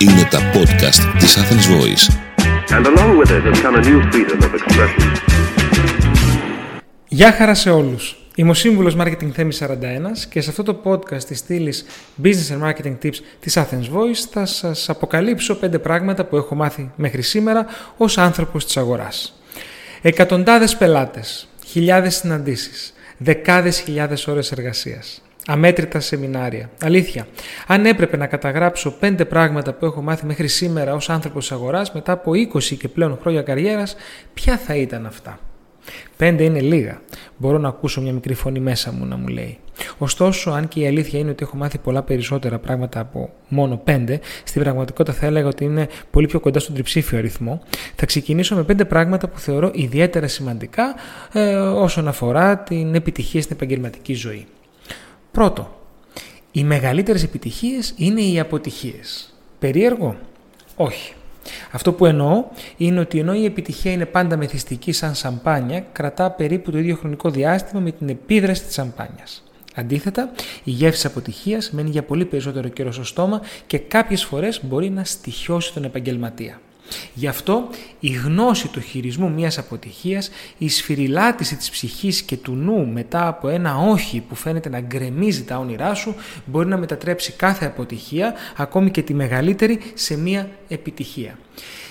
Είναι τα podcast της Athens Voice. And along with it has come a new freedom of expression. Γεια χαρά σε όλους. Είμαι ο σύμβουλος Marketing Θέμη 41 και σε αυτό το podcast της στήλης Business and Marketing Tips της Athens Voice θα σας αποκαλύψω πέντε πράγματα που έχω μάθει μέχρι σήμερα ως άνθρωπος της αγοράς. Εκατοντάδες πελάτες, χιλιάδες συναντήσεις, δεκάδες χιλιάδες ώρες εργασίας, αμέτρητα σεμινάρια. Αλήθεια, αν έπρεπε να καταγράψω πέντε πράγματα που έχω μάθει μέχρι σήμερα ως άνθρωπος της αγοράς μετά από 20 και πλέον χρόνια καριέρας, ποια θα ήταν αυτά; Πέντε είναι λίγα. Μπορώ να ακούσω μια μικρή φωνή μέσα μου να μου λέει. Ωστόσο, αν και η αλήθεια είναι ότι έχω μάθει πολλά περισσότερα πράγματα από μόνο πέντε, στην πραγματικότητα θα έλεγα ότι είναι πολύ πιο κοντά στον τριψήφιο αριθμό. Θα ξεκινήσω με πέντε πράγματα που θεωρώ ιδιαίτερα σημαντικά ε, όσον αφορά την επιτυχία στην επαγγελματική ζωή. Πρώτο, οι μεγαλύτερες επιτυχίες είναι οι αποτυχίες. Περίεργο; Όχι. Αυτό που εννοώ είναι ότι ενώ η επιτυχία είναι πάντα μεθυστική σαν σαμπάνια, κρατά περίπου το ίδιο χρονικό διάστημα με την επίδραση της σαμπάνιας. Αντίθετα, η γεύση αποτυχίας μένει για πολύ περισσότερο καιρό στο στόμα και κάποιες φορές μπορεί να στοιχιώσει τον επαγγελματία. Γι' αυτό η γνώση του χειρισμού μιας αποτυχίας, η σφυριλάτηση της ψυχής και του νου μετά από ένα όχι που φαίνεται να γκρεμίζει τα όνειρά σου μπορεί να μετατρέψει κάθε αποτυχία, ακόμη και τη μεγαλύτερη, σε μια επιτυχία.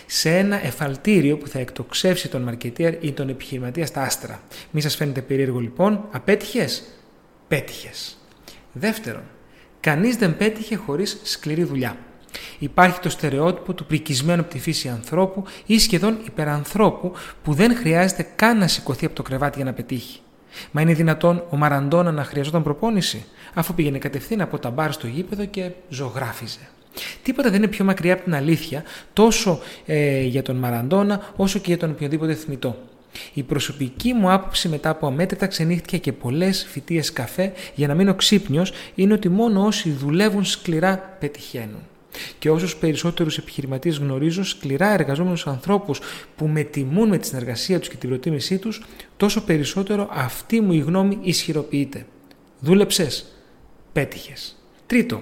Σε ένα εφαλτήριο που θα εκτοξεύσει τον μαρκετίαρ ή τον επιχειρηματία στα άστρα. Μη σας φαίνεται περίεργο λοιπόν, απέτυχες, πέτυχες. Δεύτερον, κανείς δεν πέτυχε χωρίς σκληρή δουλειά. Υπάρχει το στερεότυπο του πρικισμένου από τη φύση ανθρώπου ή σχεδόν υπερανθρώπου που δεν χρειάζεται καν να σηκωθεί από το κρεβάτι για να πετύχει. Μα είναι δυνατόν ο Μαραντόνα να χρειαζόταν προπόνηση, αφού πήγαινε κατευθείαν από τα μπαρ στο γήπεδο και ζωγράφιζε. Τίποτα δεν είναι πιο μακριά από την αλήθεια τόσο ε, για τον Μαραντόνα όσο και για τον οποιοδήποτε θνητό. Η προσωπική μου άποψη μετά από αμέτρητα ξενύχτια και πολλές φοιτίε καφέ για να μείνω ξύπνιος είναι ότι μόνο όσοι δουλεύουν σκληρά πετυχαίνουν. Και όσους περισσότερους επιχειρηματίες γνωρίζω, σκληρά εργαζόμενους ανθρώπους που με τιμούν με τη συνεργασία τους και την προτίμησή τους, τόσο περισσότερο αυτή μου η γνώμη ισχυροποιείται. Δούλεψες. Πέτυχες. Τρίτο.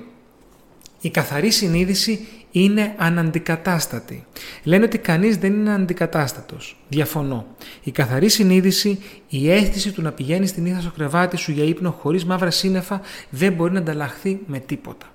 Η καθαρή συνείδηση είναι αναντικατάστατη. Λένε ότι κανείς δεν είναι αντικατάστατος. Διαφωνώ. Η καθαρή συνείδηση, η αίσθηση του να πηγαίνεις στην νύχτα στο κρεβάτι σου για ύπνο χωρίς μαύρα σύννεφα δεν μπορεί να ανταλλαχθεί με τίποτα.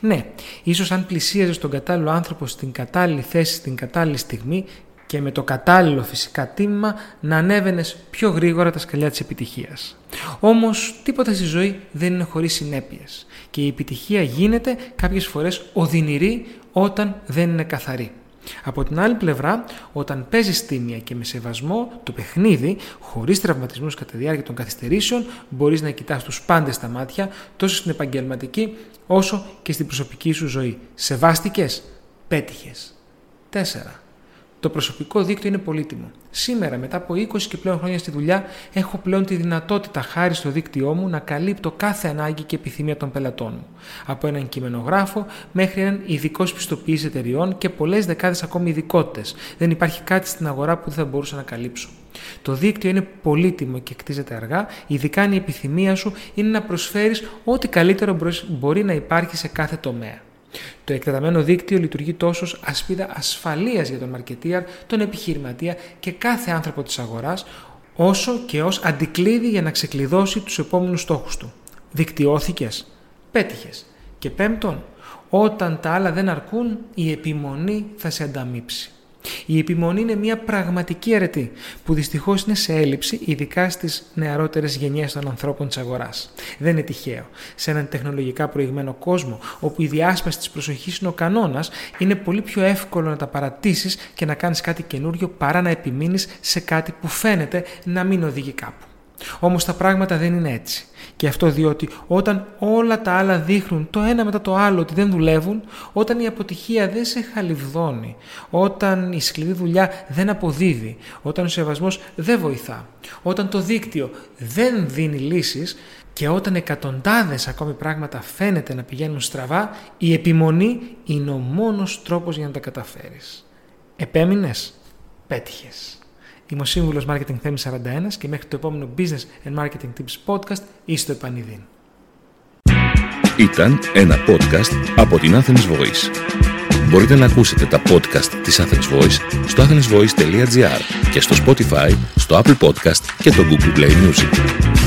Ναι, ίσως αν πλησίαζε τον κατάλληλο άνθρωπο στην κατάλληλη θέση, στην κατάλληλη στιγμή και με το κατάλληλο φυσικά τίμημα να ανέβαινες πιο γρήγορα τα σκαλιά της επιτυχίας. Όμως τίποτα στη ζωή δεν είναι χωρίς συνέπειες και η επιτυχία γίνεται κάποιες φορές οδυνηρή όταν δεν είναι καθαρή. Από την άλλη πλευρά, όταν παίζει τίμια και με σεβασμό το παιχνίδι, χωρίς τραυματισμούς κατά τη διάρκεια των καθυστερήσεων, μπορείς να κοιτάς τους πάντες στα μάτια, τόσο στην επαγγελματική όσο και στην προσωπική σου ζωή. Σεβάστηκες, πέτυχες. 4. Το προσωπικό δίκτυο είναι πολύτιμο. Σήμερα, μετά από 20 και πλέον χρόνια στη δουλειά, έχω πλέον τη δυνατότητα χάρη στο δίκτυό μου να καλύπτω κάθε ανάγκη και επιθυμία των πελατών μου. Από έναν κειμενογράφο μέχρι έναν ειδικό πιστοποίηση εταιριών και πολλές δεκάδες ακόμη ειδικότητες. Δεν υπάρχει κάτι στην αγορά που δεν θα μπορούσα να καλύψω. Το δίκτυο είναι πολύτιμο και κτίζεται αργά, ειδικά αν η επιθυμία σου είναι να προσφέρεις ό,τι καλύτερο μπορεί να υπάρχει σε κάθε τομέα. Το εκτεταμένο δίκτυο λειτουργεί τόσος ως ασπίδα ασφαλείας για τον μαρκετίαρ, τον επιχειρηματία και κάθε άνθρωπο της αγοράς, όσο και ως αντικλείδι για να ξεκλειδώσει τους επόμενους στόχους του. Δικτυώθηκες, πέτυχες. Και πέμπτον, όταν τα άλλα δεν αρκούν, η επιμονή θα σε ανταμείψει. Η επιμονή είναι μια πραγματική αρετή που δυστυχώς είναι σε έλλειψη, ειδικά στις νεαρότερες γενιές των ανθρώπων της αγοράς. Δεν είναι τυχαίο. Σε έναν τεχνολογικά προηγμένο κόσμο, όπου η διάσπαση της προσοχής είναι ο κανόνας, είναι πολύ πιο εύκολο να τα παρατήσεις και να κάνεις κάτι καινούριο παρά να επιμείνεις σε κάτι που φαίνεται να μην οδηγεί κάπου. Όμως τα πράγματα δεν είναι έτσι. Και αυτό διότι όταν όλα τα άλλα δείχνουν το ένα μετά το άλλο ότι δεν δουλεύουν, όταν η αποτυχία δεν σε χαλιβδώνει, όταν η σκληρή δουλειά δεν αποδίδει, όταν ο σεβασμός δεν βοηθά, όταν το δίκτυο δεν δίνει λύσεις και όταν εκατοντάδες ακόμη πράγματα φαίνεται να πηγαίνουν στραβά, η επιμονή είναι ο μόνος τρόπος για να τα καταφέρεις. Επέμεινες, πέτυχες. Είμαι ο σύμβουλος Marketing Θέμη 41 και μέχρι το επόμενο Business and Marketing Tips podcast είστε το επανειδήν. Ήταν ένα podcast από την Athens Voice. μπορείτε να ακούσετε τα podcast της Athens Voice στο athensvoice.gr και στο Spotify, στο Apple Podcast και το Google Play Music.